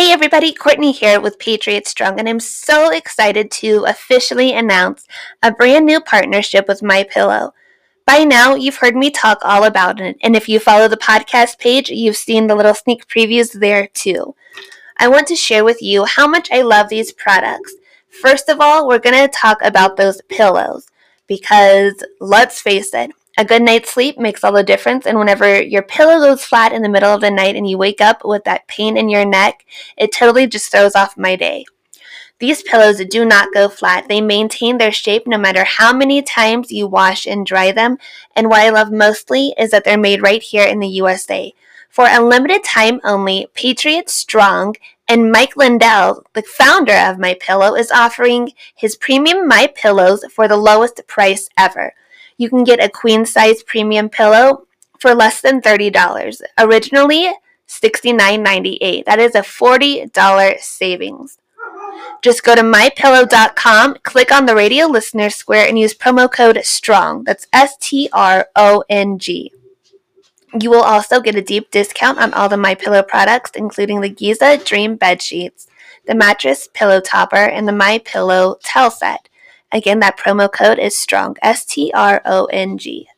Hey everybody, Courtney here with Patriot Strong, and I'm so excited to officially announce a brand new partnership with My Pillow. By now, you've heard me talk all about it, and if you follow the podcast page, you've seen the little sneak previews there too. I want to share with you how much I love these products. First of all, we're going to talk about those pillows because let's face it, a good night's sleep makes all the difference. And whenever your pillow goes flat in the middle of the night and you wake up with that pain in your neck, it totally just throws off my day. These pillows do not go flat. They maintain their shape no matter how many times you wash and dry them. And what I love mostly is that they're made right here in the USA. For a limited time only, Patriot Strong and Mike Lindell, the founder of My Pillow, is offering his premium My Pillows for the lowest price ever you can get a queen size premium pillow for less than $30. Originally $69.98. That is a $40 savings. Just go to mypillow.com, click on the radio listener square, and use promo code STRONG. That's S T R O N G. You will also get a deep discount on all the My Pillow products, including the Giza Dream bed sheets, the mattress pillow topper, and the My Pillow towel set. Again, that promo code is STRONG, S T R O N G.